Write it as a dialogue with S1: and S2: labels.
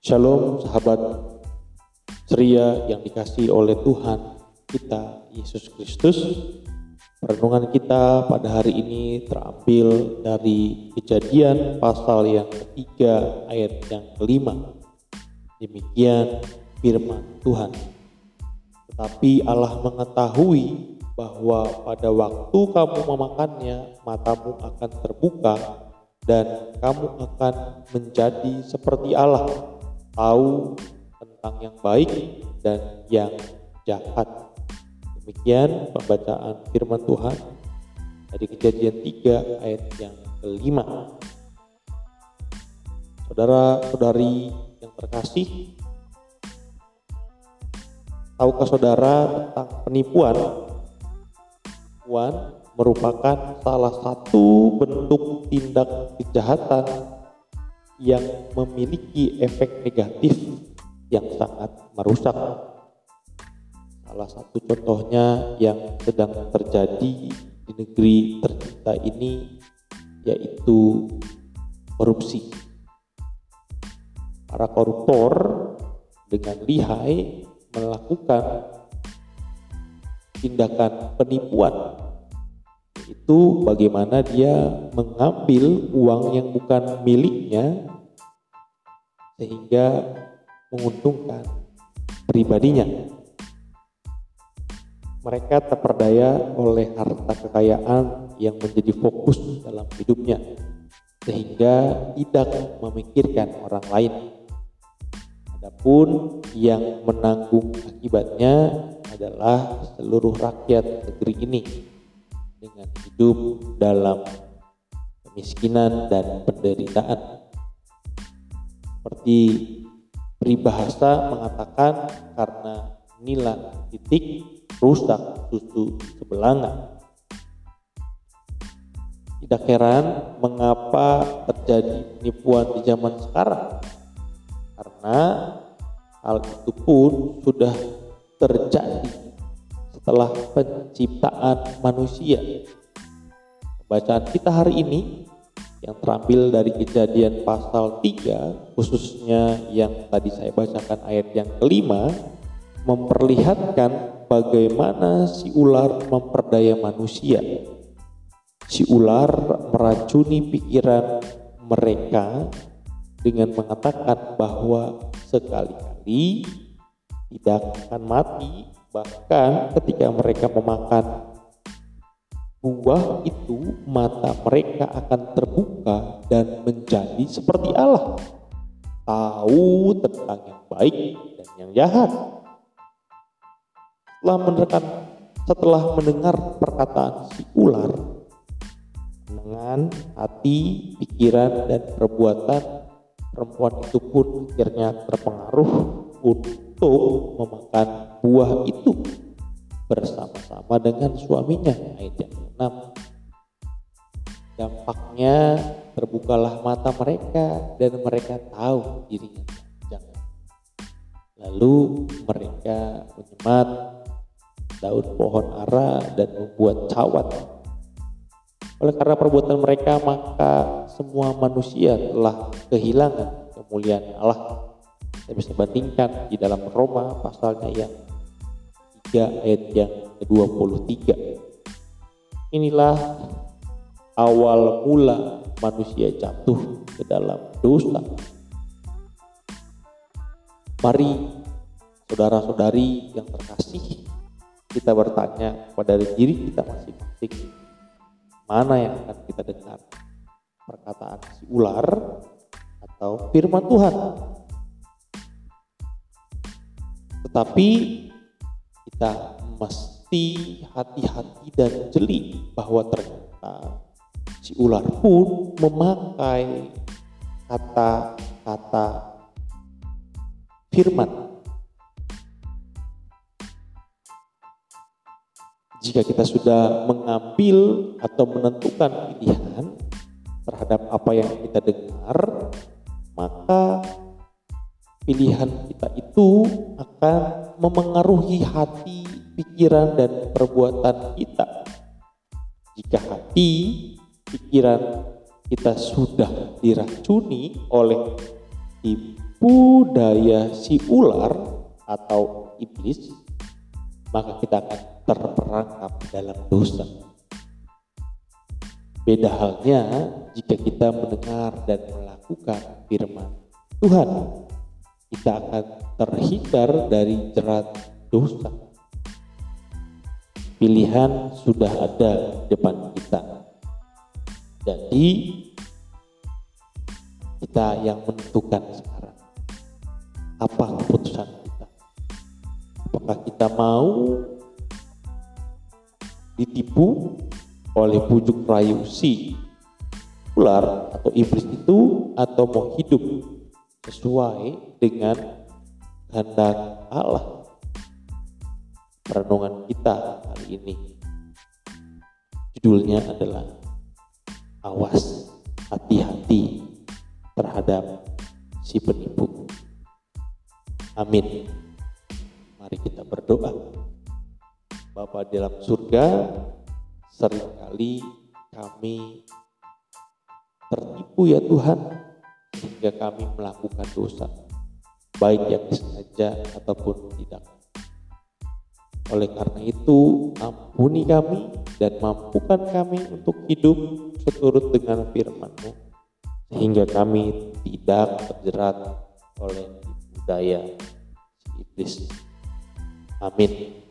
S1: Shalom sahabat ceria yang dikasih oleh Tuhan kita Yesus Kristus. Renungan kita pada hari ini terambil dari kejadian pasal yang ketiga ayat yang kelima. Demikian firman Tuhan. Tetapi Allah mengetahui bahwa pada waktu kamu memakannya matamu akan terbuka dan kamu akan menjadi seperti Allah tahu tentang yang baik dan yang jahat. Demikian pembacaan firman Tuhan dari kejadian 3 ayat yang kelima. Saudara-saudari yang terkasih, tahukah saudara tentang penipuan? Penipuan merupakan salah satu bentuk tindak kejahatan yang memiliki efek negatif yang sangat merusak. Salah satu contohnya yang sedang terjadi di negeri tercinta ini yaitu korupsi. Para koruptor dengan lihai melakukan tindakan penipuan itu bagaimana dia mengambil uang yang bukan miliknya sehingga menguntungkan pribadinya. Mereka terperdaya oleh harta kekayaan yang menjadi fokus dalam hidupnya sehingga tidak memikirkan orang lain. Adapun yang menanggung akibatnya adalah seluruh rakyat negeri ini dengan hidup dalam kemiskinan dan penderitaan. Seperti peribahasa mengatakan karena nila titik rusak susu sebelanga. Tidak heran mengapa terjadi penipuan di zaman sekarang. Karena hal itu pun sudah terjadi setelah penciptaan manusia. Bacaan kita hari ini yang terambil dari kejadian pasal 3 khususnya yang tadi saya bacakan ayat yang kelima memperlihatkan bagaimana si ular memperdaya manusia. Si ular meracuni pikiran mereka dengan mengatakan bahwa sekali-kali tidak akan mati Bahkan ketika mereka memakan buah itu, mata mereka akan terbuka dan menjadi seperti Allah. Tahu tentang yang baik dan yang jahat. Setelah mendengar, setelah mendengar perkataan si ular, dengan hati, pikiran, dan perbuatan perempuan itu pun akhirnya terpengaruh untuk memakan buah itu bersama-sama dengan suaminya. Ayat yang 6 dampaknya terbukalah mata mereka dan mereka tahu dirinya. Jangan. Lalu mereka menyemat daun pohon ara dan membuat cawat. Oleh karena perbuatan mereka maka semua manusia telah kehilangan kemuliaan Allah. Kita bisa bandingkan di dalam Roma pasalnya yang 3 ayat yang ke-23. Inilah awal mula manusia jatuh ke dalam dosa. Mari saudara-saudari yang terkasih kita bertanya pada diri kita masing-masing mana yang akan kita dengar perkataan si ular atau firman Tuhan tetapi kita mesti hati-hati dan jeli bahwa ternyata si ular pun memakai kata-kata firman. Jika kita sudah mengambil atau menentukan pilihan terhadap apa yang kita dengar, maka pilihan kita itu akan memengaruhi hati, pikiran, dan perbuatan kita. Jika hati, pikiran kita sudah diracuni oleh tipu daya si ular atau iblis, maka kita akan terperangkap dalam dosa. Beda halnya jika kita mendengar dan melakukan firman Tuhan, kita akan terhindar dari jerat dosa. Pilihan sudah ada di depan kita. Jadi kita yang menentukan sekarang apa keputusan kita. Apakah kita mau ditipu oleh pujuk rayu si ular atau iblis itu atau mau hidup sesuai dengan kehendak Allah. Perenungan kita kali ini judulnya adalah awas hati-hati terhadap si penipu. Amin. Mari kita berdoa. Bapa dalam surga, sering kali kami tertipu ya Tuhan, sehingga kami melakukan dosa, baik yang disengaja ataupun tidak. Oleh karena itu, ampuni kami dan mampukan kami untuk hidup seturut dengan firman-Mu, sehingga kami tidak terjerat oleh budaya iblis. Amin.